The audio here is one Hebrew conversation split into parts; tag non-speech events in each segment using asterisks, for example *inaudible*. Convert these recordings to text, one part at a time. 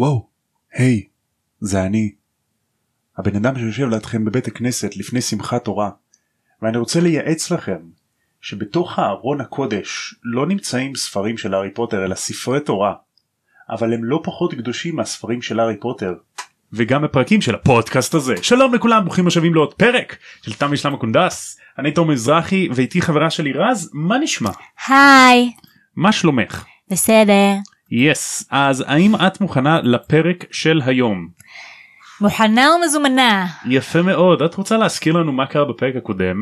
וואו, היי, זה אני. הבן אדם שיושב לידכם בבית הכנסת לפני שמחת תורה, ואני רוצה לייעץ לכם שבתוך הארון הקודש לא נמצאים ספרים של הארי פוטר אלא ספרי תורה, אבל הם לא פחות קדושים מהספרים של הארי פוטר. וגם בפרקים של הפודקאסט הזה. שלום לכולם, ברוכים השבים לעוד פרק של תם שלמה קונדס. אני תום מזרחי ואיתי חברה שלי רז, מה נשמע? היי, מה שלומך? בסדר. yes, yes, אז האם את מוכנה לפרק של היום? מוכנה ומזומנה. יפה מאוד, את רוצה להזכיר לנו מה קרה בפרק הקודם?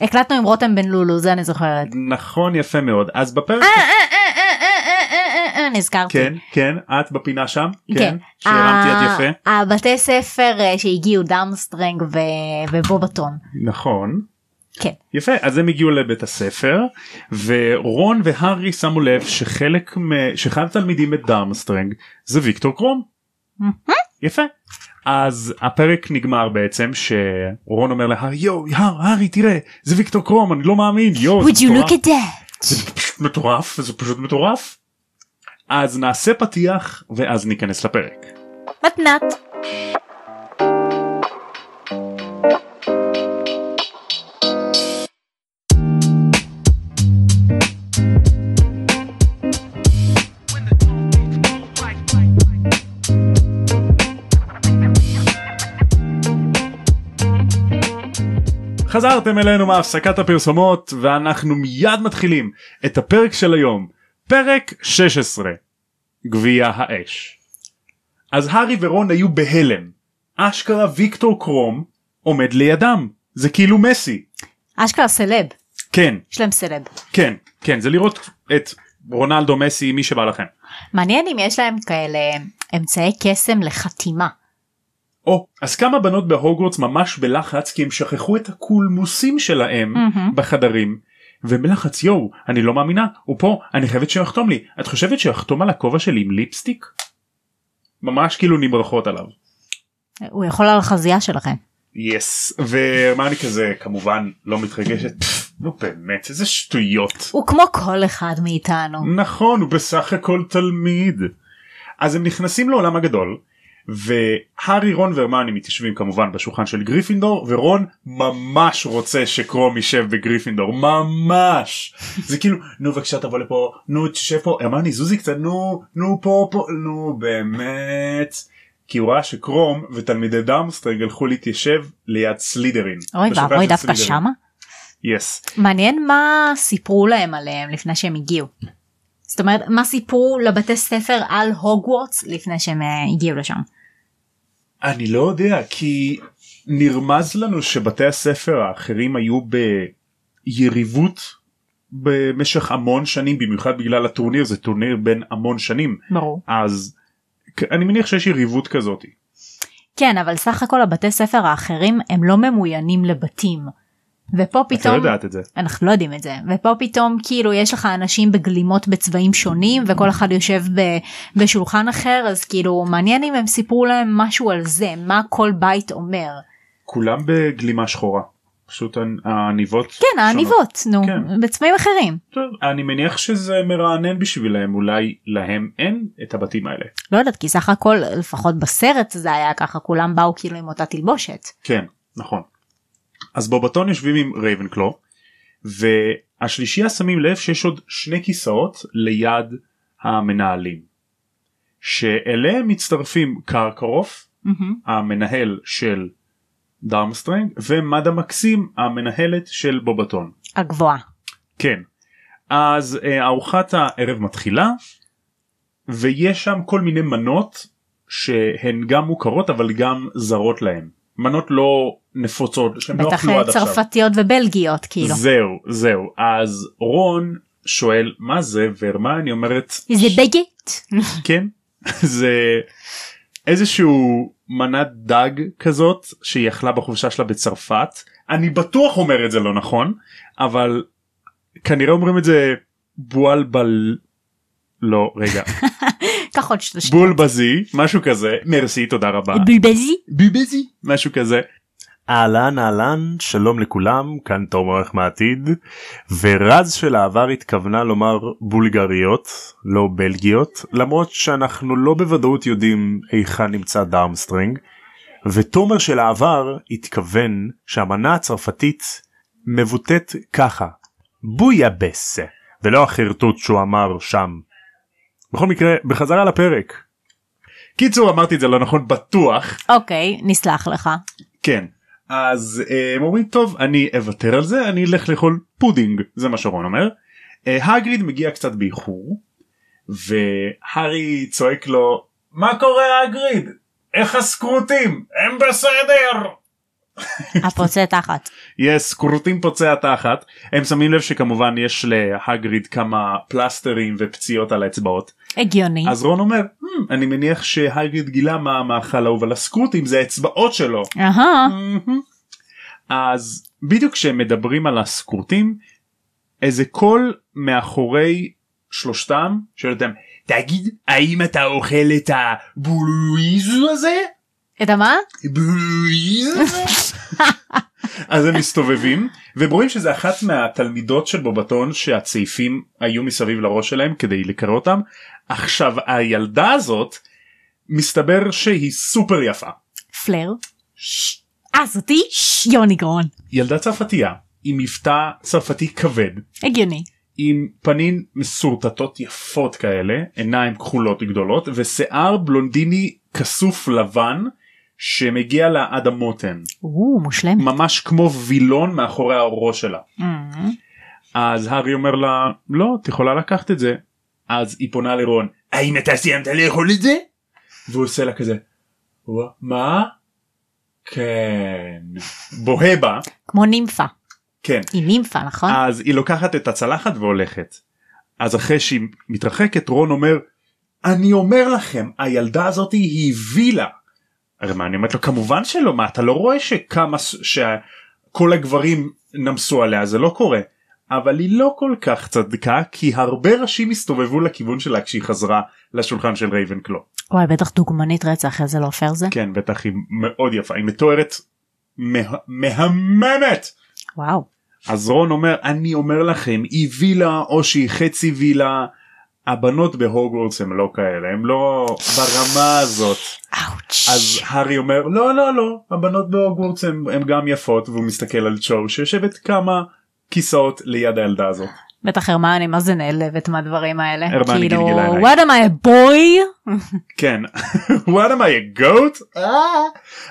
הקלטנו עם רותם בן לולו, זה אני זוכרת. נכון, יפה מאוד. אז בפרק... אה, אה, אה, אה, אה, אה, אה, נזכרתי. כן, כן, את בפינה שם? כן. שהרמתי יד ה- יפה? הבתי ספר אה, שהגיעו דארמסטרנג ו- ובובטון. נכון. כן. יפה, אז הם הגיעו לבית הספר, ורון והארי שמו לב שחלק מ... שאחד התלמידים את דרמסטרנג זה ויקטור קרום. יפה. אז הפרק נגמר בעצם שרון אומר להארי יואו הארי תראה זה ויקטור קרום אני לא מאמין יואו זה מטורף." זה פשוט מטורף זה פשוט מטורף. אז נעשה פתיח ואז ניכנס לפרק. מתנת. חזרתם אלינו מהפסקת הפרסומות ואנחנו מיד מתחילים את הפרק של היום פרק 16 גביע האש. אז הארי ורון היו בהלם אשכרה ויקטור קרום עומד לידם זה כאילו מסי אשכרה סלב. כן יש להם סלב. כן כן זה לראות את רונלדו מסי מי שבא לכם. מעניין אם יש להם כאלה אמצעי קסם לחתימה. או אז כמה בנות בהוגוורטס ממש בלחץ כי הם שכחו את הקולמוסים שלהם מהמם. בחדרים והם בלחץ יואו אני לא מאמינה הוא פה אני חייבת שיחתום לי את חושבת שיחתום על הכובע שלי עם ליפסטיק? ממש כאילו נמרחות עליו. הוא יכול על החזייה שלכם. yes ומה אני כזה כמובן לא מתרגשת נו באמת איזה שטויות הוא כמו כל אחד מאיתנו. נכון הוא בסך הכל תלמיד אז הם נכנסים לעולם הגדול והארי רון והרמני מתיישבים כמובן בשולחן של גריפינדור ורון ממש רוצה שקרום יישב בגריפינדור ממש זה כאילו נו בבקשה תבוא לפה נו תשב פה הרמני זוזי קצת נו נו פה פה נו באמת כי הוא ראה שקרום ותלמידי דארמסטרנג הלכו להתיישב ליד סלידרין. אוי ואבוי דווקא סלידרין. שמה. yes מעניין מה סיפרו להם עליהם לפני שהם הגיעו. זאת אומרת מה סיפרו לבתי ספר על הוגוורטס לפני שהם אה, הגיעו לשם. אני לא יודע כי נרמז לנו שבתי הספר האחרים היו ביריבות במשך המון שנים במיוחד בגלל הטורניר זה טורניר בין המון שנים ברור. אז אני מניח שיש יריבות כזאת. כן אבל סך הכל הבתי ספר האחרים הם לא ממוינים לבתים. ופה את לא פתאום יודעת את זה. אנחנו לא יודעים את זה ופה פתאום כאילו יש לך אנשים בגלימות בצבעים שונים וכל אחד יושב ב, בשולחן אחר אז כאילו מעניין אם הם סיפרו להם משהו על זה מה כל בית אומר. כולם בגלימה שחורה. פשוט הענ- העניבות. כן. העניבות נו כן. בצבעים אחרים. טוב, אני מניח שזה מרענן בשבילם אולי להם אין את הבתים האלה. לא יודעת כי סך הכל לפחות בסרט זה היה ככה כולם באו כאילו עם אותה תלבושת. כן נכון. אז בובטון יושבים עם רייבנקלו והשלישייה שמים לב שיש עוד שני כיסאות ליד המנהלים שאליהם מצטרפים קרקרוף מהמם. המנהל של דרמסטרנג ומדה מקסים המנהלת של בובטון. הגבוהה. כן. אז אה, ארוחת הערב מתחילה ויש שם כל מיני מנות שהן גם מוכרות אבל גם זרות להם. מנות לא נפוצות שהם לא בטח אכלו עד עכשיו. צרפתיות ובלגיות כאילו. זהו זהו אז רון שואל מה זה והרמני אומרת זה בגט. *laughs* כן זה איזשהו מנת דג כזאת שהיא אכלה בחופשה שלה בצרפת אני בטוח אומר את זה לא נכון אבל כנראה אומרים את זה בועל בל לא רגע *laughs* קח עוד שלוש. בול בזי משהו כזה מרסי תודה רבה בולבזי. ביבזי משהו כזה אהלן אהלן שלום לכולם כאן תום עורך מעתיד ורז של העבר התכוונה לומר בולגריות לא בלגיות למרות שאנחנו לא בוודאות יודעים היכן נמצא דארמסטרינג ותומר של העבר התכוון שהמנה הצרפתית מבוטאת ככה bouillabaisse ולא החרטוט שהוא אמר שם. בכל מקרה בחזרה לפרק. קיצור אמרתי את זה לא נכון בטוח אוקיי נסלח לך. כן אז אה, הם אומרים טוב אני אוותר על זה אני אלך לאכול פודינג זה מה שרון אומר. אה, הגריד מגיע קצת באיחור והארי צועק לו מה קורה הגריד איך הסקרוטים הם בסדר. *laughs* הפוצע תחת. יש סקרוטים פוצע תחת הם שמים לב שכמובן יש להגריד כמה פלסטרים ופציעות על האצבעות הגיוני. אז רון אומר "Hmm, אני מניח שהגריד גילה מה המאכל האהוב על הסקרוטים זה האצבעות שלו. אהה. מהמם. אז בדיוק כשהם מדברים על הסקרוטים איזה קול מאחורי שלושתם שואל אותם תגיד האם אתה אוכל את הבולואיז הזה? את המה? *laughs* אז הם מסתובבים והם רואים שזה אחת מהתלמידות של בובטון שהצעיפים היו מסביב לראש שלהם כדי לקרוא אותם עכשיו הילדה הזאת מסתבר שהיא סופר יפה. פלר. אה זאתי? יוני גרון. ילדה צרפתייה עם מבטא צרפתי כבד הגיוני. עם פנים מסורטטות יפות כאלה עיניים כחולות גדולות ושיער בלונדיני כסוף לבן שמגיע לה עד המותן או מושלם. ממש כמו וילון מאחורי הראש שלה אמ, אז הארי אומר לה לא את יכולה לקחת את זה אז היא פונה לרון האם אתה סיימת לאכול את זה? והוא עושה לה כזה "ווא, מה? כן בוהה בה כמו נימפה. כן היא נימפה נכון? אז היא לוקחת את הצלחת והולכת. אז אחרי שהיא מתרחקת רון אומר אני אומר לכם הילדה הזאת היא וילה. מה אני אומרת לו כמובן שלא מה אתה לא רואה שכמה שכל הגברים נמסו עליה זה לא קורה. אבל היא לא כל כך צדקה כי הרבה ראשים הסתובבו לכיוון שלה כשהיא חזרה לשולחן של רייבנקלו. וואי בטח דוגמנית רצח איזה לא פייר זה. כן בטח היא מאוד יפה היא מתוארת מה- מהממת. וואו. אז רון אומר אני אומר לכם היא וילה או שהיא חצי וילה הבנות בהוגוורטס הם לא כאלה הם לא ברמה הזאת אאוץ'. אז הארי אומר לא לא לא הבנות בהוגוורטס הם, הם גם יפות והוא מסתכל על צ'ו שיושבת כמה כיסאות ליד הילדה הזאת בטח הרמני מה זה נעלבת מהדברים האלה. כאילו what am I a boy? כן *laughs* what am I a goat אה.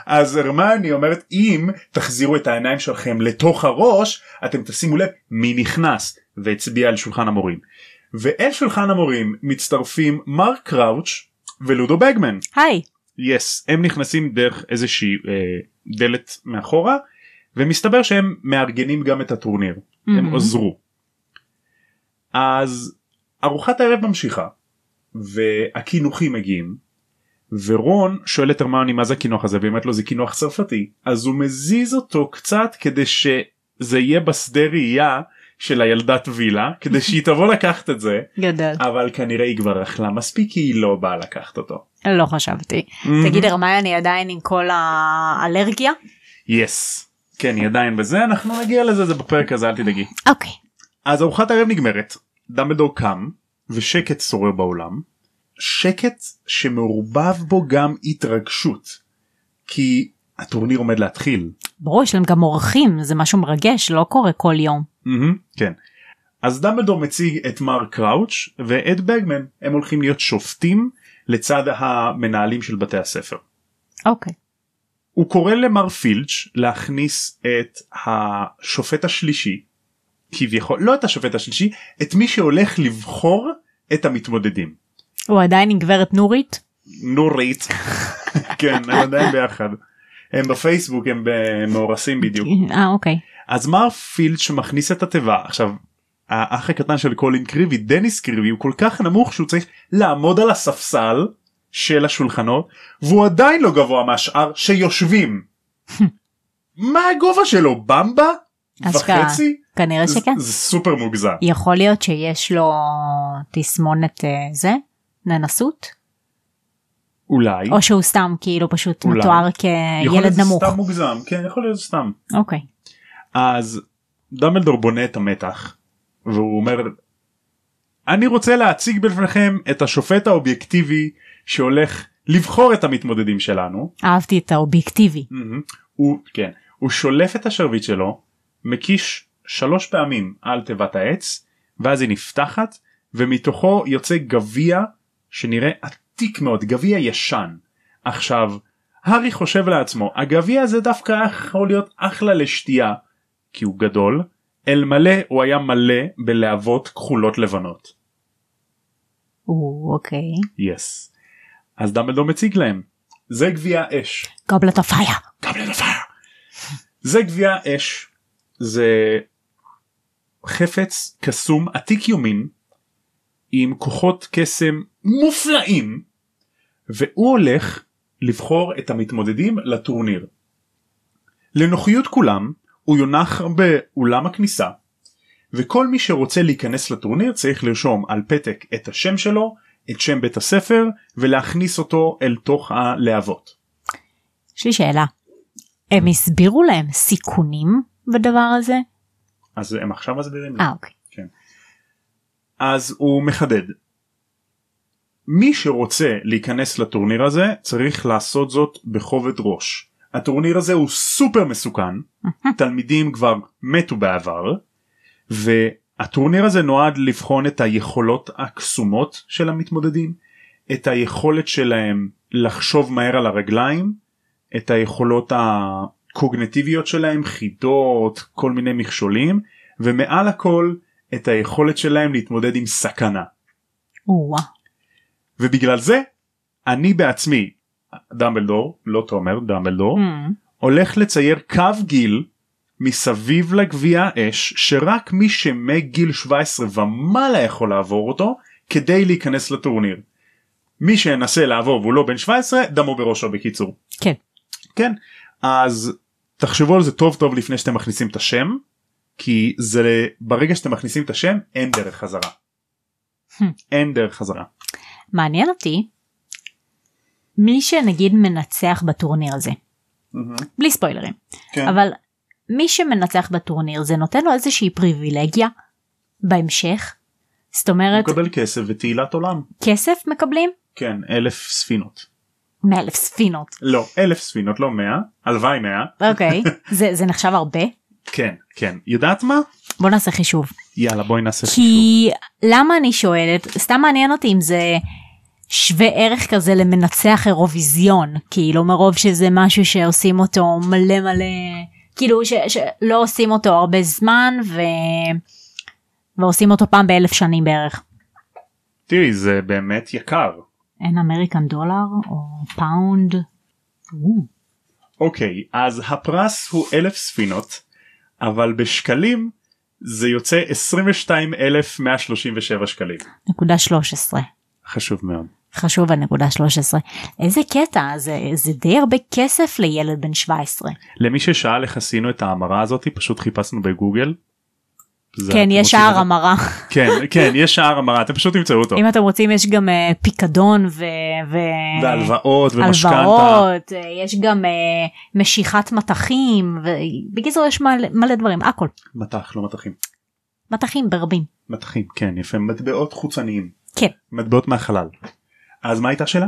אז הרמני אומרת אם תחזירו את העיניים שלכם לתוך הראש אתם תשימו לב מי נכנס והצביע על שולחן המורים ואל שולחן המורים מצטרפים מרק קראוץ' ולודו בגמן היי. יס הם נכנסים דרך איזושהי אה, דלת מאחורה ומסתבר שהם מארגנים גם את הטורניר הם מהמם. עוזרו. אז ארוחת הערב ממשיכה והקינוחים מגיעים ורון שואל את הרמני מה זה הקינוח הזה והיא אומרת לו זה קינוח צרפתי אז הוא מזיז אותו קצת כדי שזה יהיה בשדה ראייה של הילדת וילה כדי שהיא תבוא לקחת את זה גדול. אבל כנראה היא כבר אכלה מספיק כי היא לא באה לקחת אותו. לא חשבתי. תגיד הרמני עדיין עם כל האלרגיה? יס. כן היא עדיין בזה אנחנו נגיע לזה זה בפרק הזה אל תדאגי. אוקיי. אז ארוחת הערב נגמרת דמבלדור קם ושקט שורר באולם שקט שמעורבב בו גם התרגשות כי הטורניר עומד להתחיל. ברור יש להם גם אורחים זה משהו מרגש לא קורה כל יום. מהמם, כן. אז דמבלדור מציג את מר קראוץ' ואד בגמן הם הולכים להיות שופטים לצד המנהלים של בתי הספר. אוקיי. הוא קורא למר פילץ' להכניס את השופט השלישי כביכול לא את השופט השלישי את מי שהולך לבחור את המתמודדים. הוא עדיין עם גברת נורית? נורית *laughs* כן הם עדיין ביחד הם בפייסבוק הם מאורסים בדיוק אה אוקיי. אז מר פילץ' מכניס את התיבה עכשיו האח הקטן של קולין קריבי דניס קריבי הוא כל כך נמוך שהוא צריך לעמוד על הספסל של השולחנות והוא עדיין לא גבוה מהשאר שיושבים. *laughs* מה הגובה שלו במבה? וחצי? כנראה שכן. זה סופר מוגזם. יכול להיות שיש לו תסמונת אה, זה? ננסות? אולי. או שהוא סתם כאילו פשוט אולי. מתואר יכול להיות כילד נמוך. סתם מוגזם, כן יכול להיות סתם. אוקיי. אז דמבלדור בונה את המתח והוא אומר אני רוצה להציג בפניכם את השופט האובייקטיבי שהולך לבחור את המתמודדים שלנו. אהבתי את האובייקטיבי. מהמם. הוא כן הוא שולף את השרביט שלו מקיש שלוש פעמים על תיבת העץ ואז היא נפתחת ומתוכו יוצא גביע שנראה עתיק מאוד גביע ישן. עכשיו הארי חושב לעצמו הגביע הזה דווקא יכול להיות אחלה לשתייה כי הוא גדול אלמלא הוא היה מלא בלהבות כחולות לבנות. או, אוקיי. yes. אז דמבלדור מציג להם. זה גביע אש. Goblet of Fire. Of Fire. זה גביע אש זה חפץ קסום עתיק יומין עם כוחות קסם מופלאים והוא הולך לבחור את המתמודדים לטורניר. לנוחיות כולם הוא יונח באולם הכניסה וכל מי שרוצה להיכנס לטורניר צריך לרשום על פתק את השם שלו את שם בית הספר ולהכניס אותו אל תוך הלהבות. יש לי שאלה. הם הסבירו להם סיכונים בדבר הזה? אז הם עכשיו מסבירים לי. אה אוקיי. אז הוא מחדד. מי שרוצה להיכנס לטורניר הזה צריך לעשות זאת בכובד ראש. הטורניר הזה הוא סופר מסוכן, תלמידים כבר מתו בעבר, והטורניר הזה נועד לבחון את היכולות הקסומות של המתמודדים, את היכולת שלהם לחשוב מהר על הרגליים, את היכולות הקוגנטיביות שלהם, חידות, כל מיני מכשולים, ומעל הכל את היכולת שלהם להתמודד עם סכנה. ובגלל זה אני בעצמי דמבלדור לא תומר דמבלדור Hmm. הולך לצייר קו גיל מסביב לגביע האש שרק מי שמגיל 17 ומעלה יכול לעבור אותו כדי להיכנס לטורניר. מי שינסה לעבור והוא לא בן 17 דמו בראשו בקיצור. כן. כן אז תחשבו על זה טוב טוב לפני שאתם מכניסים את השם כי זה ברגע שאתם מכניסים את השם אין דרך חזרה. Hmm. אין דרך חזרה. מעניין אותי מי שנגיד מנצח בטורניר הזה בלי ספוילרים כן. אבל מי שמנצח בטורניר זה נותן לו איזושהי פריבילגיה בהמשך זאת הוא אומרת מקבל כסף ותהילת עולם. כסף מקבלים כן אלף ספינות. מאלף ספינות לא אלף ספינות לא מאה הלוואי מאה. אוקיי *laughs* זה זה נחשב הרבה כן כן יודעת מה? בוא נעשה חישוב יאללה בואי נעשה חישוב. כי למה אני שואלת סתם מעניין אותי אם זה שווה ערך כזה למנצח אירוויזיון כאילו מרוב שזה משהו שעושים אותו מלא מלא כאילו ש, שלא עושים אותו הרבה זמן ו... ועושים אותו פעם באלף שנים בערך. תראי זה באמת יקר. in American dollar או pound. או, אוקיי אז הפרס הוא אלף ספינות אבל בשקלים זה יוצא 22,137 שקלים. נקודה 13 חשוב מאוד. חשוב הנקודה 13 איזה קטע זה זה די הרבה כסף לילד בן 17 למי ששאל איך עשינו את ההמרה הזאת פשוט חיפשנו בגוגל. כן יש שער? המרה כן כן יש שער המרה אתם פשוט תמצאו אותו. אם אתם רוצים יש גם אה, פיקדון ו... ו... והלוואות ומשכנתה. אה, יש גם אה, משיכת מטחים ובקיצור יש מלא, מלא דברים הכל מטח לא מטחים. מטחים ברבים מטחים כן יפה מטבעות חוצניים. כן מטבעות מהחלל. אז מה הייתה השאלה?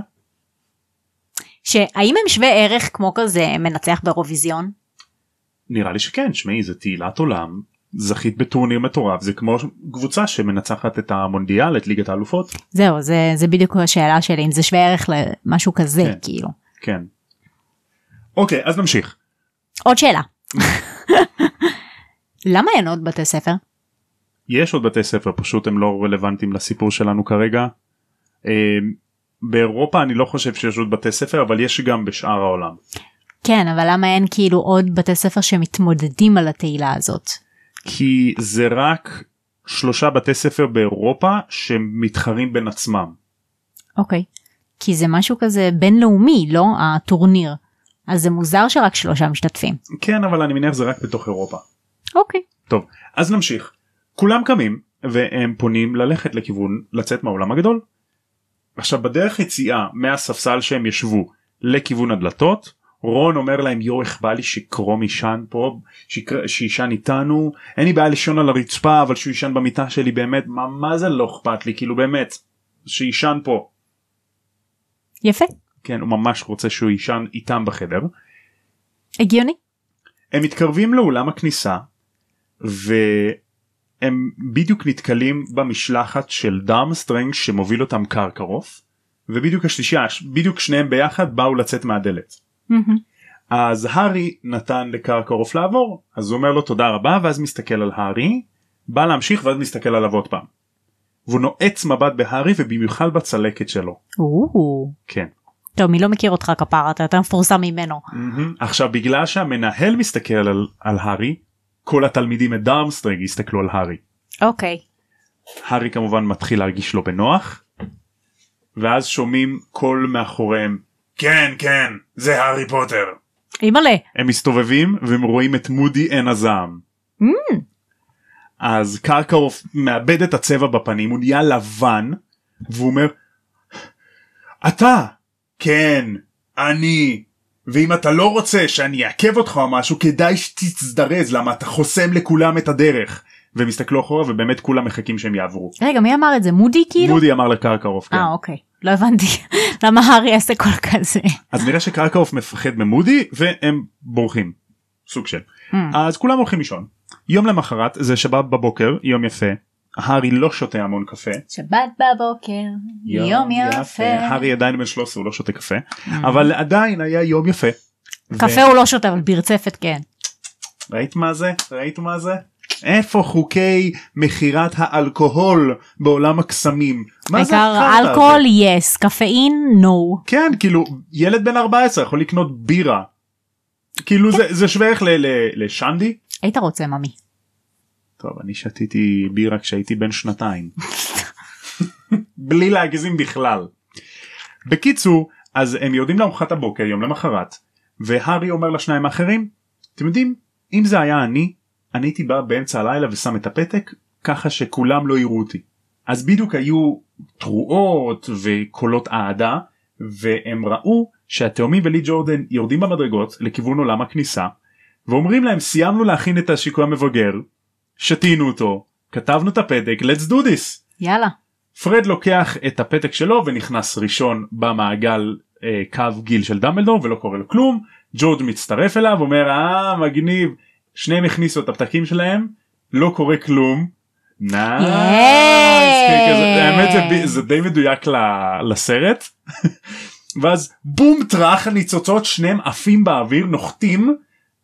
שהאם הם שווה ערך כמו כזה מנצח באירוויזיון נראה לי שכן שמעי זה תהילת עולם זכית בטורניר מטורף זה כמו קבוצה שמנצחת את המונדיאל את ליגת האלופות זהו זה זה בדיוק השאלה שלי אם זה שווה ערך למשהו כזה כן. כאילו כן. אוקיי אז נמשיך. עוד שאלה *laughs* למה אין עוד בתי ספר יש עוד בתי ספר פשוט הם לא רלוונטיים לסיפור שלנו כרגע. באירופה אני לא חושב שיש עוד בתי ספר אבל יש גם בשאר העולם. כן אבל למה אין כאילו עוד בתי ספר שמתמודדים על התהילה הזאת כי זה רק שלושה בתי ספר באירופה שמתחרים בין עצמם. אוקיי. כי זה משהו כזה בינלאומי, לא? הטורניר. אז זה מוזר שרק שלושה משתתפים. כן אבל אני מניח זה רק בתוך אירופה. אוקיי. טוב אז נמשיך. כולם קמים והם פונים ללכת לכיוון לצאת מהעולם הגדול. עכשיו בדרך יציאה מהספסל שהם ישבו לכיוון הדלתות רון אומר להם יו איך בא לי שקרום יישן פה שיקר- שיישן איתנו. אין לי בעיה לישון על הרצפה אבל שהוא יישן במיטה שלי באמת מה, מה זה לא אכפת לי? כאילו באמת שיישן פה. יפה, כן הוא ממש רוצה שהוא יישן איתם בחדר. הגיוני. הם מתקרבים לאולם הכניסה והם בדיוק נתקלים במשלחת של דארם סטרנג שמוביל אותם קרקרוף ובדיוק השלישייה בדיוק שניהם ביחד באו לצאת מהדלת. מהמם. אז הארי נתן לקרקרוף לעבור אז הוא אומר לו תודה רבה ואז מסתכל על הארי בא להמשיך ואז מסתכל עליו עוד פעם. והוא נועץ מבט בהארי ובמיוחד בצלקת שלו. כן. טוב, מי לא מכיר אותך כפרה, אתה יותר מפורסם ממנו. מהמם. עכשיו בגלל שהמנהל מסתכל על, על הארי כל התלמידים את דארמסטרנג יסתכלו על הארי. אוקיי. הארי כמובן מתחיל להרגיש לא בנוח ואז שומעים קול מאחוריהם כן כן זה הארי פוטר אימא'לה. הם מסתובבים והם רואים את מודי עין הזעם. Mm. אז קרקרוף מאבד את הצבע בפנים הוא נהיה לבן והוא אומר אתה כן אני ואם אתה לא רוצה שאני אעכב אותך או משהו כדאי שתזדרז למה אתה חוסם לכולם את הדרך. והם הסתכלו אחורה ובאמת כולם מחכים שהם יעברו. רגע, מי אמר את זה? מודי כאילו? מודי אמר לקרקרוף כן. אה, אוקיי. לא הבנתי *laughs* למה הארי יעשה קול כזה. אז נראה שקרקרוף מפחד ממודי והם בורחים. סוג של. Mm. אז כולם הולכים לישון. יום למחרת זה שבת בבוקר יום יפה. הארי לא שותה המון קפה. שבת בבוקר, יום יפה. הארי עדיין בן 13 הוא לא שותה קפה אבל עדיין היה יום יפה. קפה הוא לא שותה, אבל ברצפת כן. ראית מה זה? ראית מה זה? איפה חוקי מכירת האלכוהול בעולם הקסמים? מה זה החרא הזה? אלכוהול יס, קפאין נו. כן כאילו ילד בן 14 יכול לקנות בירה. כאילו זה זה שווה ערך לשנדי? היית רוצה ממי. טוב אני שתיתי בירה כשהייתי בן שנתיים. בלי להגזים בכלל. בקיצור אז הם יורדים לארוחת הבוקר יום למחרת והארי אומר לשניים האחרים אתם יודעים אם זה היה אני אני הייתי בא באמצע הלילה ושם את הפתק ככה שכולם לא יראו אותי. אז בדיוק היו תרועות וקולות אהדה והם ראו שהתאומים ולי ג'ורדן יורדים במדרגות לכיוון עולם הכניסה ואומרים להם סיימנו להכין את השיקוי המבוגר שתינו אותו כתבנו את הפתק let's do this. יאללה. פרד לוקח את הפתק שלו ונכנס ראשון במעגל אה, קו גיל של דמבלדור ולא קורה לו כלום ג'ורג' מצטרף אליו אומר אה מגניב שניהם הכניסו את הפתקים שלהם לא קורה כלום. nice. כן, כזה, האמת זה, די מדויק לסרט *laughs* ואז בום טראח ניצוצות שניהם עפים באוויר נוחתים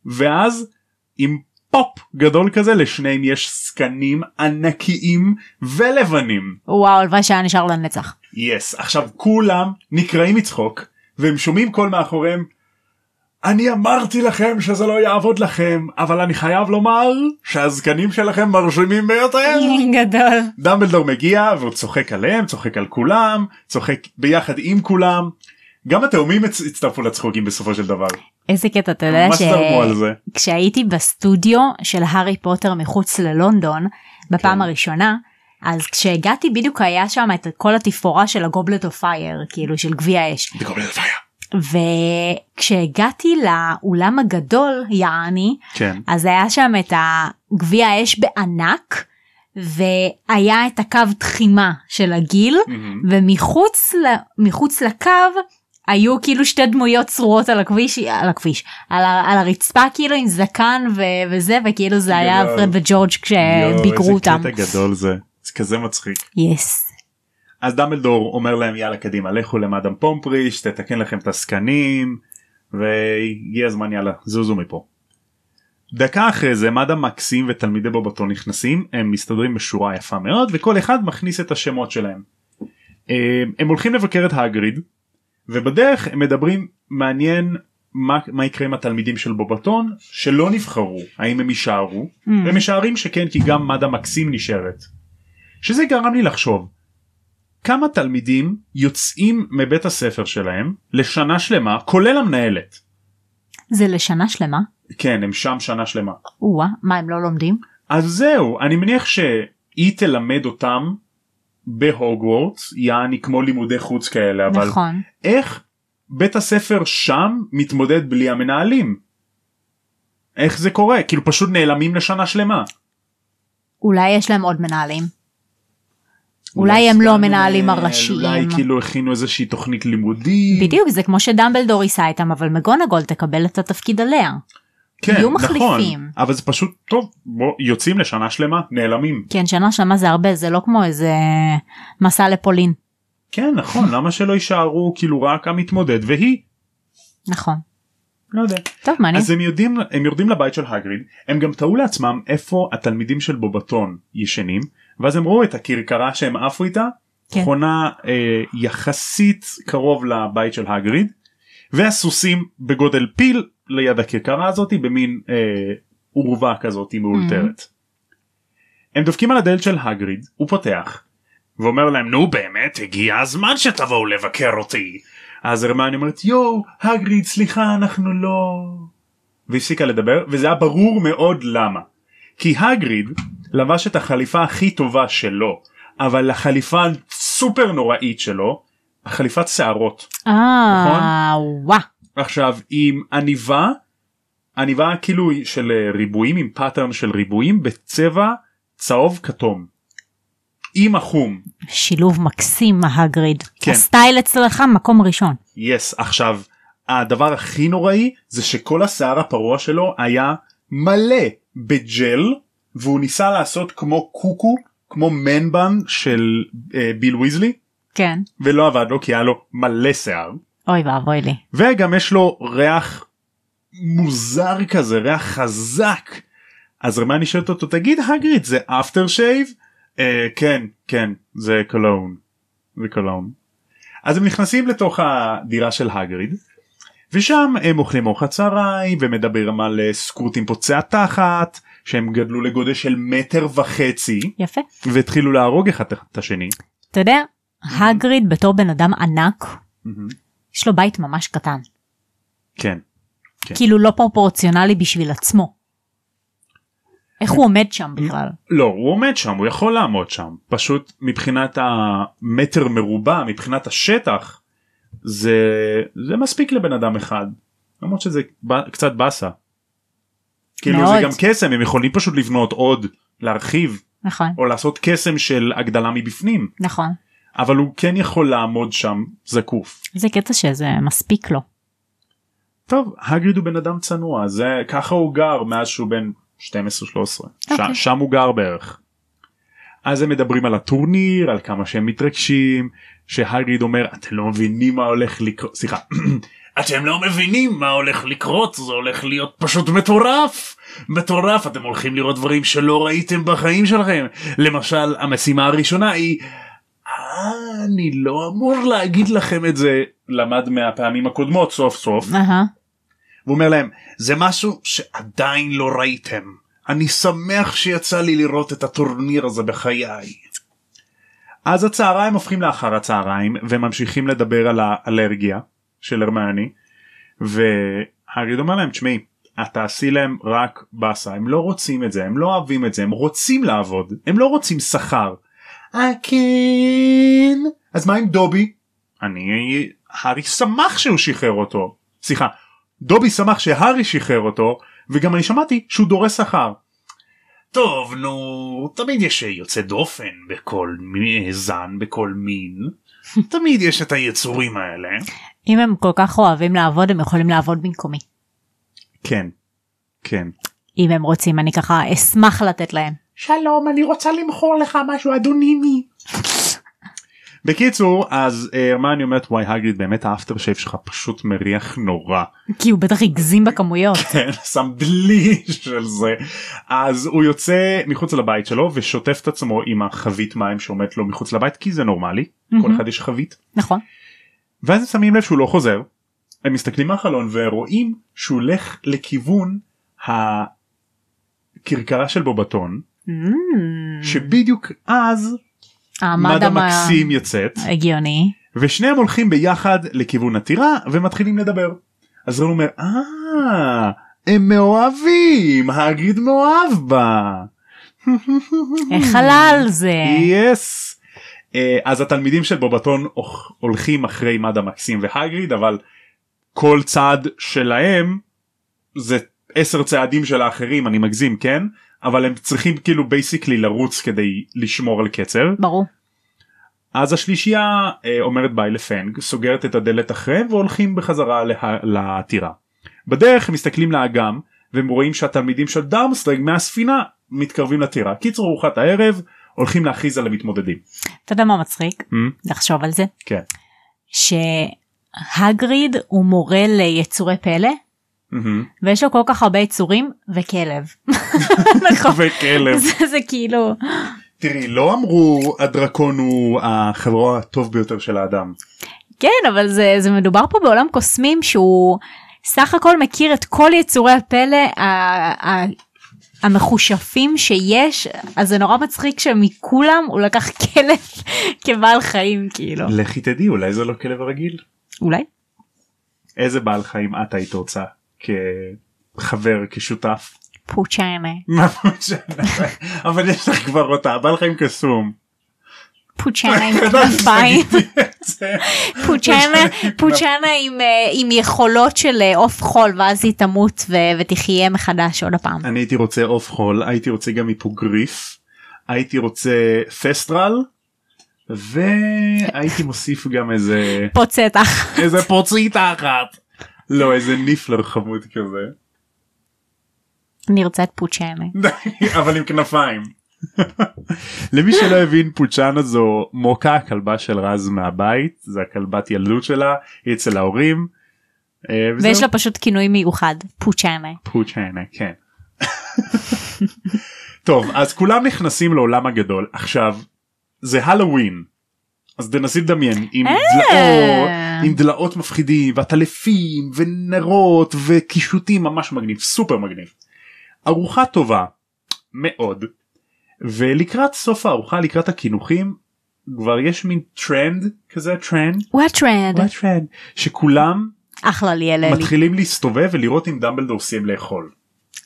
ואז עם פופ גדול כזה לשניהם יש זקנים ענקיים ולבנים. וואו, הלוואי שהיה נשאר לנצח. yes yes. עכשיו כולם נקרעים מצחוק והם שומעים קול מאחוריהם אני אמרתי לכם שזה לא יעבוד לכם אבל אני חייב לומר שהזקנים שלכם מרשימים ביותר. *laughs* גדול. דמבלדור מגיע והוא צוחק עליהם צוחק על כולם צוחק ביחד עם כולם. גם התאומים הצ- הצטרפו לצחוקים בסופו של דבר. איזה קטע, אתה יודע. שכשהייתי בסטודיו של הארי פוטר מחוץ ללונדון בפעם כן. הראשונה, אז כשהגעתי בדיוק היה שם את כל התפאורה של ה Goblet of Fire, כאילו של גביע האש. וכשהגעתי לאולם הגדול, יעני, כן. אז היה שם את הגביע האש בענק, והיה את הקו תחימה של הגיל, מהמם. ומחוץ ל, מחוץ לקו היו כאילו שתי דמויות צרורות על הכביש על הכביש על, ה, על הרצפה כאילו עם זקן ו, וזה וכאילו זה היה. פרד וג'ורג' כשביקרו אותם. איזה קטע גדול זה. זה כזה מצחיק. יס. אז דמבלדור אומר להם יאללה קדימה לכו למאדם פומפריש תתקן לכם את הסקנים והגיע הזמן יאללה זוזו מפה. דקה אחרי זה מאדם מקסים ותלמידי בובטון נכנסים הם מסתדרים בשורה יפה מאוד וכל אחד מכניס את השמות שלהם. אה, הם הולכים לבקר את האגריד ובדרך הם מדברים מעניין מה, מה יקרה עם התלמידים של בובטון שלא נבחרו האם הם יישארו Mm. הם משערים שכן כי גם מאדם מקסים נשארת. שזה גרם לי לחשוב כמה תלמידים יוצאים מבית הספר שלהם לשנה שלמה כולל המנהלת. זה לשנה שלמה? כן הם שם שנה שלמה. או-אה, מה הם לא לומדים? אז זהו אני מניח שהיא תלמד אותם בהוגוורטס יעני כמו לימודי חוץ כאלה אבל נכון. איך בית הספר שם מתמודד בלי המנהלים. איך זה קורה כאילו פשוט נעלמים לשנה שלמה. אולי יש להם עוד מנהלים. אולי הם לא המנהלים מנהל, הראשיים. אולי כאילו הכינו איזושהי תוכנית לימודים. בדיוק זה כמו שדמבלדור ייסע איתם אבל מגונגול תקבל את התפקיד עליה. כן, יהיו נכון, מחליפים. אבל זה פשוט טוב בוא, יוצאים לשנה שלמה נעלמים. כן שנה שלמה זה הרבה זה לא כמו איזה מסע לפולין. כן נכון למה שלא יישארו כאילו רק המתמודד והיא. נכון. לא יודע. טוב מעניין. אז הם יודעים הם יורדים לבית של הגריד הם גם תהו לעצמם איפה התלמידים של בובטון ישנים ואז הם ראו את הכרכרה שהם עפו איתה כן. חונה אה, יחסית קרוב לבית של הגריד והסוסים בגודל פיל ליד הכרכרה הזאת במין אה, עורבה כזאת מאולתרת. הם דופקים על הדלת של הגריד הוא פותח ואומר להם נו באמת הגיע הזמן שתבואו לבקר אותי. אז הרמני אומרת יואו הגריד סליחה אנחנו לא והפסיקה לדבר וזה היה ברור מאוד למה. כי הגריד לבש את החליפה הכי טובה שלו אבל החליפה סופר נוראית שלו החליפת שערות אה וואה. עכשיו עם עניבה עניבה כאילו של אה, ריבועים עם pattern של ריבועים בצבע צהוב כתום. עם החום שילוב מקסים מהגריד. כן. הסטייל אצלך מקום ראשון. yes yes, עכשיו הדבר הכי נוראי זה שכל השיער הפרוע שלו היה מלא בג'ל והוא ניסה לעשות כמו קוקו כמו מנבן של אה, ביל ויזלי כן. ולא עבד לו כי היה לו מלא שיער אוי ואבוי לי. וגם יש לו ריח מוזר כזה ריח חזק. אז רמני שואלת אותו? תגיד הגריד זה אפטר שייב אה, כן כן זה קולון זה קולון אז הם נכנסים לתוך הדירה של הגריד ושם הם אוכלים ארוחת צהריים ומדברים על אה, סקרוטים פוצעי התחת שהם גדלו לגודל של מטר וחצי יפה. והתחילו להרוג אחד את השני. אתה יודע, הגריד בתור בן אדם ענק, יש לו בית ממש קטן. כן. כן. כאילו לא פרופורציונלי בשביל עצמו. איך הוא עומד שם בכלל? לא הוא עומד שם הוא יכול לעמוד שם פשוט מבחינת המטר מרובע מבחינת השטח זה זה מספיק לבן אדם אחד למרות שזה ב- קצת באסה. כאילו מאוד. זה גם קסם הם יכולים פשוט לבנות עוד להרחיב נכון, או לעשות קסם של הגדלה מבפנים נכון. אבל הוא כן יכול לעמוד שם זקוף. זה קטע שזה מספיק לו. טוב הגריד הוא בן אדם צנוע זה ככה הוא גר מאז שהוא בן 12-13 אוקיי. ש- שם הוא גר בערך. אז הם מדברים על הטורניר על כמה שהם מתרגשים שהגריד אומר אתם לא מבינים מה הולך לקרות סליחה *clears throat* אתם לא מבינים מה הולך לקרות זה הולך להיות פשוט מטורף מטורף אתם הולכים לראות דברים שלא ראיתם בחיים שלכם למשל המשימה הראשונה היא "אה, אני לא אמור להגיד לכם את זה למד מהפעמים הקודמות סוף סוף אהה. והוא אומר להם זה משהו שעדיין לא ראיתם אני שמח שיצא לי לראות את הטורניר הזה בחיי. אז הצהריים הופכים לאחר הצהריים וממשיכים לדבר על האלרגיה של הרמני והגריד אומר להם תשמעי את תעשי להם רק באסה הם לא רוצים את זה הם לא אוהבים את זה הם רוצים לעבוד הם לא רוצים שכר. כן אז מה עם דובי? אני הארי שמח שהוא שחרר אותו סליחה דובי שמח שהארי שחרר אותו וגם אני שמעתי שהוא דורש שכר. טוב נו תמיד יש יוצא דופן בכל זן בכל מין *laughs* תמיד יש את היצורים האלה. אם הם כל כך אוהבים לעבוד הם יכולים לעבוד במקומי. כן כן. אם הם רוצים אני ככה אשמח לתת להם. שלום אני רוצה למכור לך משהו אדונימי. בקיצור אז אה, הרמני אומרת וואי הגריד באמת האפטר שייב שלך פשוט מריח נורא. כי הוא בטח הגזים בכמויות. *laughs* כן, שם דלי של זה אז הוא יוצא מחוץ לבית שלו ושוטף את עצמו עם החבית מים שעומדת לו מחוץ לבית כי זה נורמלי כל אחד יש חבית נכון. ואז הם שמים לב שהוא לא חוזר הם מסתכלים מהחלון ורואים שהוא הולך לכיוון הכרכרה של בובטון. שבדיוק אז המד מד המ- המקסים יוצאת הגיוני. ושניהם הולכים ביחד לכיוון הטירה ומתחילים לדבר. אז רון אומר אה הם מאוהבים הגריד מאוהב בה. איך עלה על זה? yes. אה, אז התלמידים של בובטון הולכ- הולכים אחרי מדאם מקסים והגריד אבל כל צעד שלהם זה עשר צעדים של האחרים אני מגזים כן אבל הם צריכים כאילו basically לרוץ כדי לשמור על קצב ברור. אז השלישייה אה, אומרת ביי לפנג סוגרת את הדלת אחריהם והולכים בחזרה לה, לטירה. בדרך הם מסתכלים לאגם והם רואים שהתלמידים של דארמסטרנג מהספינה מתקרבים לטירה. קיצור ארוחת הערב הולכים להכריז על המתמודדים. אתה יודע מה מצחיק? Hmm? לחשוב על זה. כן. שהגריד הוא מורה ליצורי פלא ויש לו כל כך הרבה יצורים וכלב. *laughs* נכון. וכלב. זה, זה כאילו תראי לא אמרו הדרקון הוא החברו הטוב ביותר של האדם. כן אבל זה זה מדובר פה בעולם קוסמים שהוא סך הכל מכיר את כל יצורי הפלא ה- ה- המחושפים שיש אז זה נורא מצחיק שמכולם הוא לקח כלב *laughs* כבעל חיים כאילו לכי תדעי אולי זה לא כלב רגיל. אולי איזה בעל חיים את היית רוצה כחבר כשותף. פוצ'יימה מה משנה? אבל יש לך כבר אותה בעל חיים קסום. פוצ'יימה עם *laughs* כנפיים פוצ'יימה *laughs* עם אה, עם יכולות של אה, עוף חול ואז היא תמות ותחיה מחדש עוד הפעם. אני הייתי רוצה עוף חול הייתי רוצה גם היפוגריף הייתי רוצה פסטרל והייתי מוסיף גם איזה פוצטח. איזה פוציטה אחת. לא איזה ניפלר חמוד כזה אני רוצה את פוצ'יימה. *laughs* אבל עם כנפיים. *laughs* למי שלא הבין פוצ'אנה זו מוקה הכלבה של רז מהבית זה הכלבת ילדות שלה היא אצל ההורים. אה. ויש לה פשוט כינוי מיוחד פוצ'יימה. פוצ'יינה כן. *laughs* טוב אז כולם נכנסים לעולם הגדול עכשיו זה הלואוין. אז תנסי לדמיין עם אה. עם דלעות מפחידים ועטלפים ונרות וקישוטים ממש מגניב סופר מגניב. ארוחה טובה מאוד ולקראת סוף הארוחה לקראת הקינוחים כבר יש מין טרנד כזה טרנד what trend. טרנד שכולם אחלה ליאל אלי. מתחילים להסתובב ולראות אם דמבלדור סיים לאכול.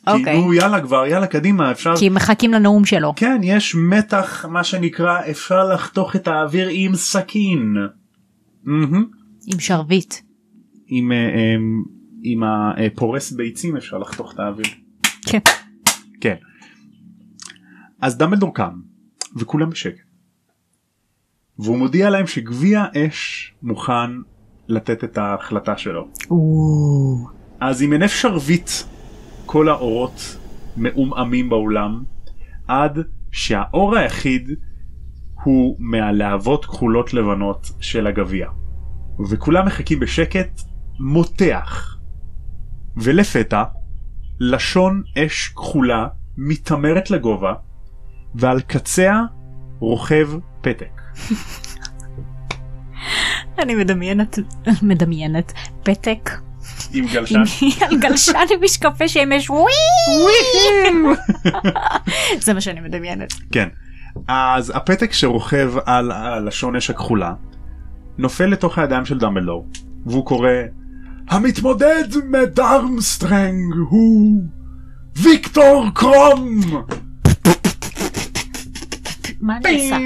אוקיי. כאילו יאללה כבר יאללה קדימה אפשר כי מחכים לנאום שלו. כן יש מתח מה שנקרא אפשר לחתוך את האוויר עם סכין. עם שרביט. עם, אה, אה, עם הפורס ביצים אפשר לחתוך את האוויר. כן. כן. אז דמבלדור קם וכולם בשקט. והוא מודיע להם שגביע אש מוכן לתת את ההחלטה שלו. אז עם עינף שרביט כל האורות מעומעמים באולם עד שהאור היחיד הוא מהלהבות כחולות לבנות של הגביע. וכולם מחכים בשקט מותח. ולפתע לשון אש כחולה מתעמרת לגובה ועל קציה רוכב פתק. *laughs* אני מדמיינת מדמיינת פתק עם גלשן. *laughs* עם על גלשן עם משקפי שמש וואי *laughs* זה מה שאני מדמיינת. כן. אז הפתק שרוכב על הלשון אש הכחולה נופל לתוך הידיים של דמבלדור והוא קורא המתמודד מדרמסטרנג הוא ויקטור קרום מה נעשה?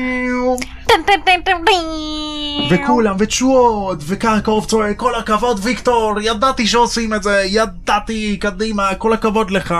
וכולם ותשואות וקרקוב צועק כל הכבוד ויקטור ידעתי שעושים את זה ידעתי קדימה כל הכבוד לך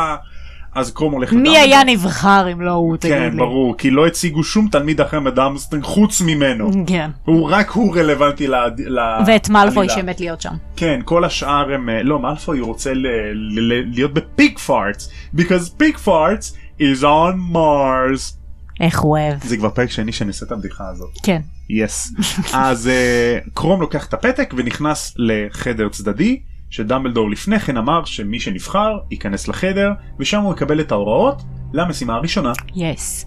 אז קרום הולך מי לדמבלדור. היה נבחר אם לא הוא תגיד לי. כן ברור כי לא הציגו שום תלמיד אחר מדרמסטרנג חוץ ממנו כן. הוא רק הוא רלוונטי ל... ל... ואת מאלפוי. שמת להיות שם. כן כל השאר הם אה, לא מאלפוי רוצה ל... ל... ל... להיות ב Pigfarts because Pigfarts is on Mars איך הוא אוהב. זה כבר פרק שני שאני עושה את הבדיחה הזאת כן. yes אז uh, קרום לוקח את הפתק ונכנס לחדר צדדי שדמבלדור לפני כן אמר שמי שנבחר ייכנס לחדר ושם הוא יקבל את ההוראות למשימה הראשונה יס.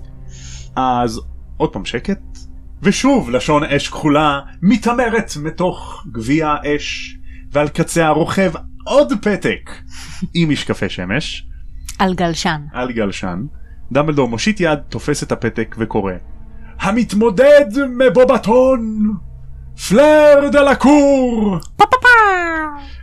אז עוד פעם שקט ושוב לשון אש כחולה מתעמרת מתוך גביע האש ועל קצה הרוכב עוד פתק עם משקפי שמש על גלשן. על גלשן דמבלדור מושיט יד תופס את הפתק וקורא המתמודד מבובטון פלר דה לקור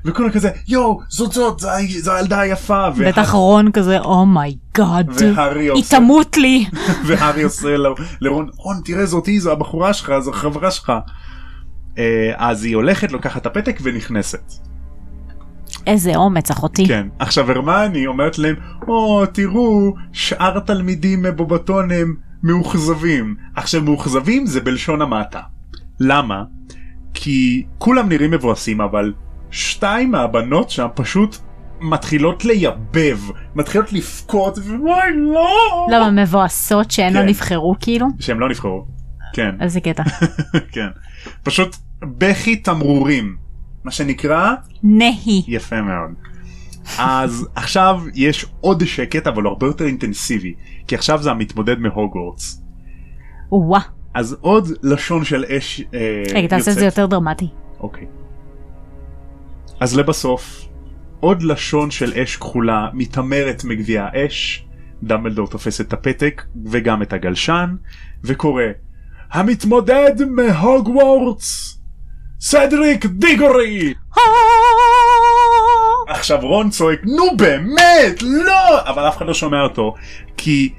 וכולם כזה יואו זאת זאת זו הילדה היפה בטח רון כזה oh my god, והארי היא תמות לי. *laughs* והארי עושה לרון רון תראה זאתי זו הבחורה שלך זו חברה שלך. אה, אז היא הולכת לוקחת את הפתק ונכנסת. איזה אומץ אחותי. כן. עכשיו הרמני אומרת להם או תראו שאר התלמידים מבובטון הם מאוכזבים. עכשיו מאוכזבים זה בלשון המעטה. למה? כי כולם נראים מבואסים אבל שתיים מהבנות שם פשוט מתחילות לייבב מתחילות לבכות וואי לא! למה מבואסות שהן לא כן. נבחרו כאילו? שהם לא נבחרו. כן. איזה קטע. *laughs* כן. פשוט בכי תמרורים מה שנקרא נהי. יפה מאוד. אז *laughs* עכשיו יש עוד שקט אבל הרבה יותר אינטנסיבי כי עכשיו זה המתמודד מהוגוורטס. וואה. אז עוד לשון של אש אה, רגע תעשה את זה יותר דרמטי. אוקיי. אז לבסוף עוד לשון של אש כחולה מתעמרת מגביע האש. דמבלדור תופס את הפתק וגם את הגלשן וקורא המתמודד מהוגוורטס סדריק דיגורי! עכשיו רון צועק נו באמת לא! אבל אף אחד לא שומע אותו כי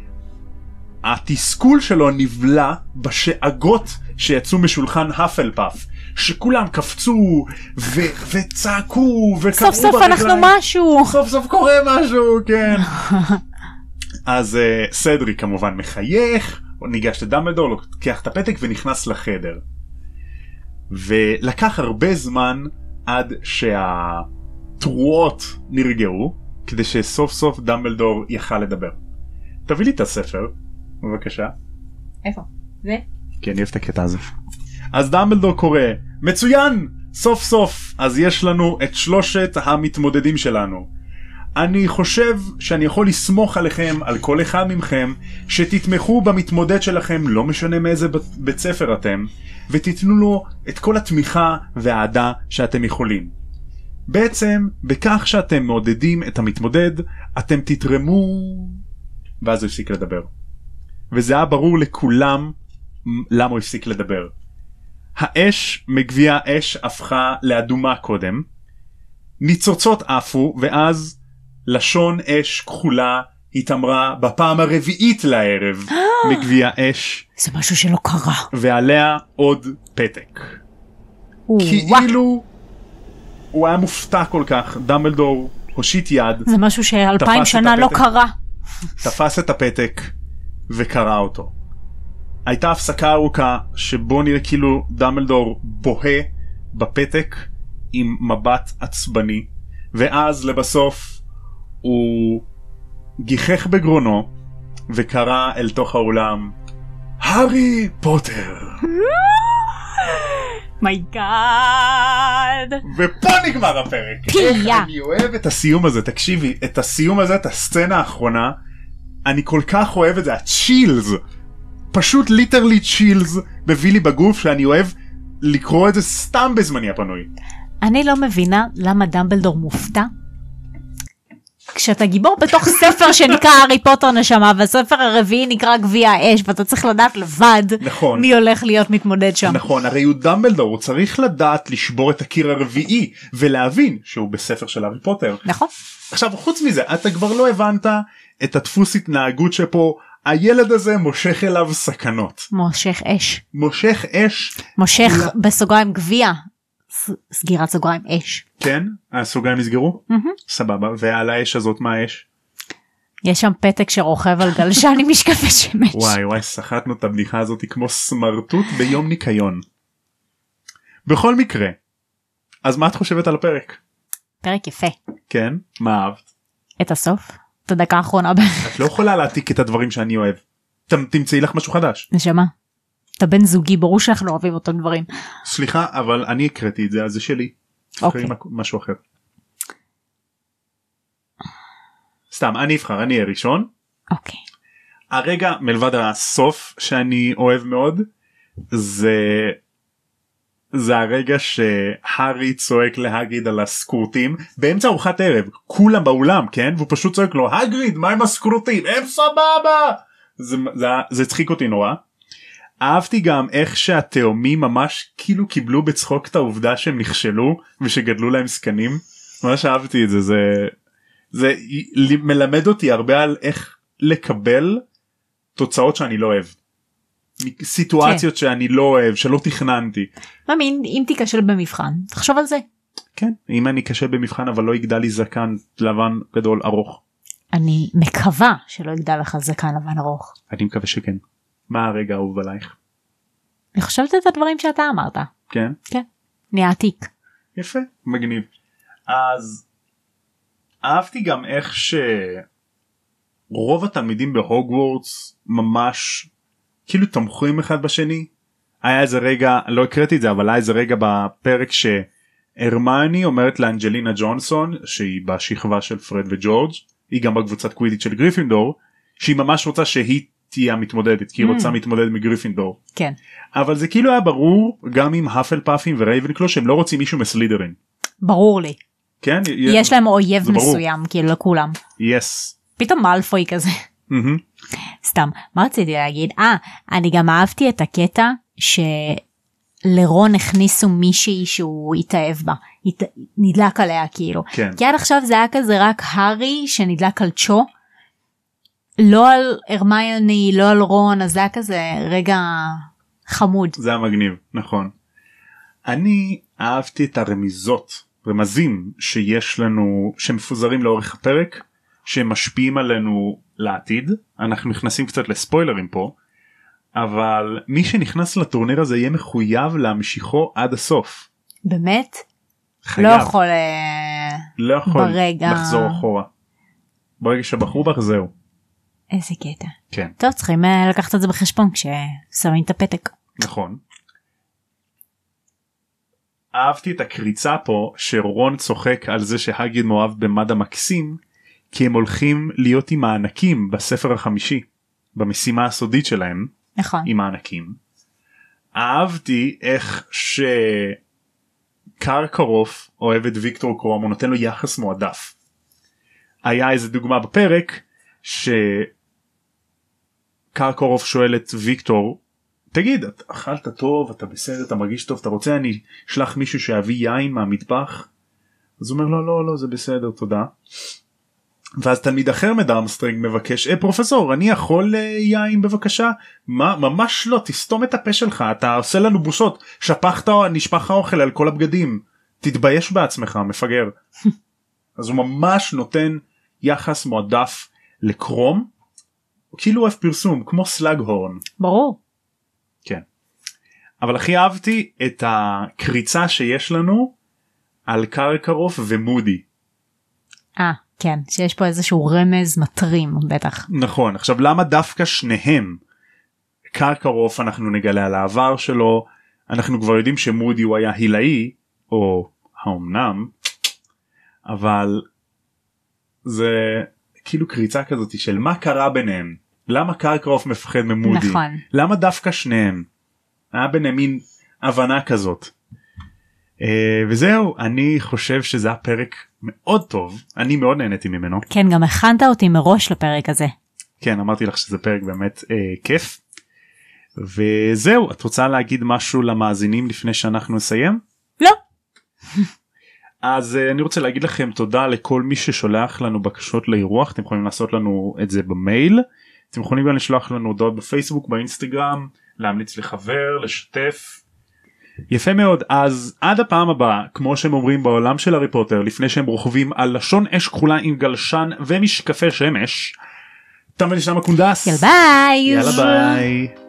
התסכול שלו נבלע בשאגות שיצאו משולחן האפלפאף שכולם קפצו ו- וצעקו וקראו סוף סוף אנחנו משהו. סוף סוף קורה משהו כן. אז uh, סדרי כמובן מחייך ניגש לדמבלדור לוקח את הפתק ונכנס לחדר ולקח הרבה זמן עד שהתרועות נרגעו כדי שסוף סוף דמבלדור יכל לדבר. תביא לי את הספר בבקשה איפה? זה? כי אני אוהב את הקטע הזה. אז דמבלדור קורא מצוין סוף סוף אז יש לנו את שלושת המתמודדים שלנו. אני חושב שאני יכול לסמוך עליכם על כל אחד מכם שתתמכו במתמודד שלכם לא משנה מאיזה בית- ספר אתם ותיתנו לו את כל התמיכה והאהדה שאתם יכולים. בעצם בכך שאתם מעודדים את המתמודד אתם תתרמו ואז הוא הפסיק לדבר. וזה היה ברור לכולם למה הוא הפסיק לדבר. האש מגביע האש הפכה לאדומה קודם, ניצוצות עפו ואז לשון אש כחולה התעמרה בפעם הרביעית לערב מגביע אש זה משהו שלא קרה. ועליה עוד פתק. כאילו הוא היה מופתע כל כך דמבלדור הושיט יד זה משהו שאלפיים שנה לא. קרה. תפס את הפתק וקרא אותו. הייתה הפסקה ארוכה שבו נראה כאילו דמבלדור בוהה בפתק עם מבט עצבני ואז לבסוף הוא גיחך בגרונו וקרא אל תוך האולם הארי פוטר my god. ופה נגמר הפרק. פיה. איך אני אוהב את הסיום הזה תקשיבי את הסיום הזה את הסצנה האחרונה אני כל כך אוהב את זה ה chills פשוט literally chills מביא לי בגוף שאני אוהב לקרוא את זה סתם בזמני הפנוי. אני לא מבינה למה דמבלדור מופתע. כשאתה גיבור בתוך ספר שנקרא הארי פוטר נשמה והספר הרביעי נקרא גביע האש ואתה צריך לדעת לבד נכון. מי הולך להיות מתמודד שם. נכון הרי הוא דמבלדור הוא צריך לדעת לשבור את הקיר הרביעי ולהבין שהוא בספר של הארי פוטר. נכון? עכשיו חוץ מזה אתה כבר לא הבנת את הדפוס התנהגות שפה הילד הזה מושך אליו סכנות. מושך אש. מושך אש מושך לא. בסוגריים גביע. סגירת סוגריים אש. כן הסוגריים נסגרו. סבבה ועל האש הזאת מה האש יש שם פתק שרוכב על גלשן עם משקפי שמש. וואי וואי סחטנו את הבדיחה הזאת כמו סמרטוט ביום ניקיון. בכל מקרה אז מה את חושבת על הפרק פרק יפה. כן מה אהבת את הסוף? את הדקה האחרונה. את לא יכולה להעתיק את הדברים שאני אוהב. תמצאי לך משהו חדש נשמה. אתה בן זוגי ברור שאנחנו אוהבים אותם דברים. סליחה אבל אני הקראתי את זה אז זה שלי. אוקיי. מק- משהו אחר. סתם אני אבחר אני אהיה ראשון. אוקיי. הרגע מלבד הסוף שאני אוהב מאוד זה זה הרגע שהארי צועק להגריד על הסקורטים באמצע ארוחת ערב כולם באולם כן והוא פשוט צועק לו הגריד מה עם הסקורטים הם סבבה זה זה זה הצחיק אותי נורא. אהבתי גם איך שהתאומים ממש כאילו קיבלו בצחוק את העובדה שהם נכשלו ושגדלו להם זקנים ממש אהבתי את זה זה זה מלמד אותי הרבה על איך לקבל תוצאות שאני לא אוהב. סיטואציות שאני לא אוהב שלא תכננתי. מאמין אם תיכשל במבחן תחשוב על זה. כן אם אני קשה במבחן אבל לא יגדל לי זקן לבן גדול ארוך. אני מקווה שלא יגדל לך זקן לבן ארוך. אני מקווה שכן. מה הרגע האהוב עלייך? אני חושבת את הדברים שאתה אמרת. כן? כן. נהיה עתיק. יפה מגניב. אז אהבתי גם איך שרוב התלמידים בהוגוורטס ממש כאילו תומכים אחד בשני. היה איזה רגע לא הקראתי את זה אבל היה איזה רגע בפרק שהרמני אומרת לאנג'לינה ג'ונסון שהיא בשכבה של פרד וג'ורג' היא גם בקבוצת קווידיט של גריפינדור שהיא ממש רוצה שהיא תהיה המתמודדת כי היא Mm. רוצה מתמודד מגריפינדור כן. אבל זה כאילו היה ברור גם עם האפלפאפים ורייבנקלו שהם לא רוצים מישהו מסלידרין. ברור לי. כן יש להם אויב. מסוים כאילו לכולם. yes. פתאום מאלפוי כזה. סתם מה רציתי להגיד אה אני גם אהבתי את הקטע שלרון הכניסו מישהי שהוא התאהב בה הת... נדלק עליה כאילו כן. כי עד עכשיו זה היה כזה רק הארי שנדלק על צ'ו. לא על הרמיוני לא על רון אז זה היה כזה רגע חמוד זה היה מגניב נכון. אני אהבתי את הרמיזות רמזים שיש לנו שמפוזרים לאורך הפרק שמשפיעים עלינו לעתיד אנחנו נכנסים קצת לספוילרים פה אבל מי שנכנס לטורניר הזה יהיה מחויב להמשיכו עד הסוף. באמת חייב. לא יכול אה, לא יכול ברגע- לחזור אחורה. ברגע שבחרו בך זהו. איזה קטע כן טוב צריכים אה, לקחת את זה בחשבון כששמים את הפתק נכון. אהבתי את הקריצה פה שרון צוחק על זה שהגיד מאוהב במד המקסים כי הם הולכים להיות עם הענקים בספר החמישי במשימה הסודית שלהם נכון עם הענקים. אהבתי איך שקרקרוף אוהב את ויקטור קרום הוא נותן לו יחס מועדף. היה איזה דוגמה בפרק שקרקרוף שואל את ויקטור תגיד אתה אכלת טוב אתה בסדר אתה מרגיש טוב אתה רוצה אני אשלח מישהו שיביא יין מהמטבח אז הוא אומר לו לא לא זה בסדר תודה. ואז תלמיד אחר מדרמסטרינג מבקש אה פרופסור אני יכול אה, יין בבקשה מה ממש לא תסתום את הפה שלך אתה עושה לנו בושות שפכת נשפך האוכל על כל הבגדים תתבייש בעצמך מפגר. *laughs* אז הוא ממש נותן יחס מועדף לקרום כאילו אוהב פרסום כמו סלאגהורן. ברור כן. אבל הכי אהבתי את הקריצה שיש לנו על קרקרוף ומודי. אה כן שיש פה איזשהו רמז מטרים בטח נכון עכשיו למה דווקא שניהם קרקרוף אנחנו נגלה על העבר שלו אנחנו כבר יודעים שמודי הוא היה הילאי או האומנם אבל זה כאילו קריצה כזאת של מה קרה ביניהם למה קרקרוף מפחד ממודי נכון. למה דווקא שניהם היה ביניהם מין הבנה כזאת. אה, וזהו אני חושב שזה היה פרק מאוד טוב אני מאוד נהניתי ממנו כן גם הכנת אותי מראש לפרק הזה כן אמרתי לך שזה פרק באמת אה, כיף. וזהו את רוצה להגיד משהו למאזינים לפני שאנחנו נסיים? לא *laughs* אז אה, אני רוצה להגיד לכם תודה לכל מי ששולח לנו בקשות לאירוח אתם יכולים לעשות לנו את זה במייל אתם יכולים גם לשלוח לנו הודעות בפייסבוק באינסטגרם להמליץ לחבר לשתף. יפה מאוד אז עד הפעם הבאה כמו שהם אומרים בעולם של הארי פוטר לפני שהם רוכבים על לשון אש כחולה עם גלשן ומשקפי שמש. תם ונשלם הקונדס. יאללה ביי יאללה ביי.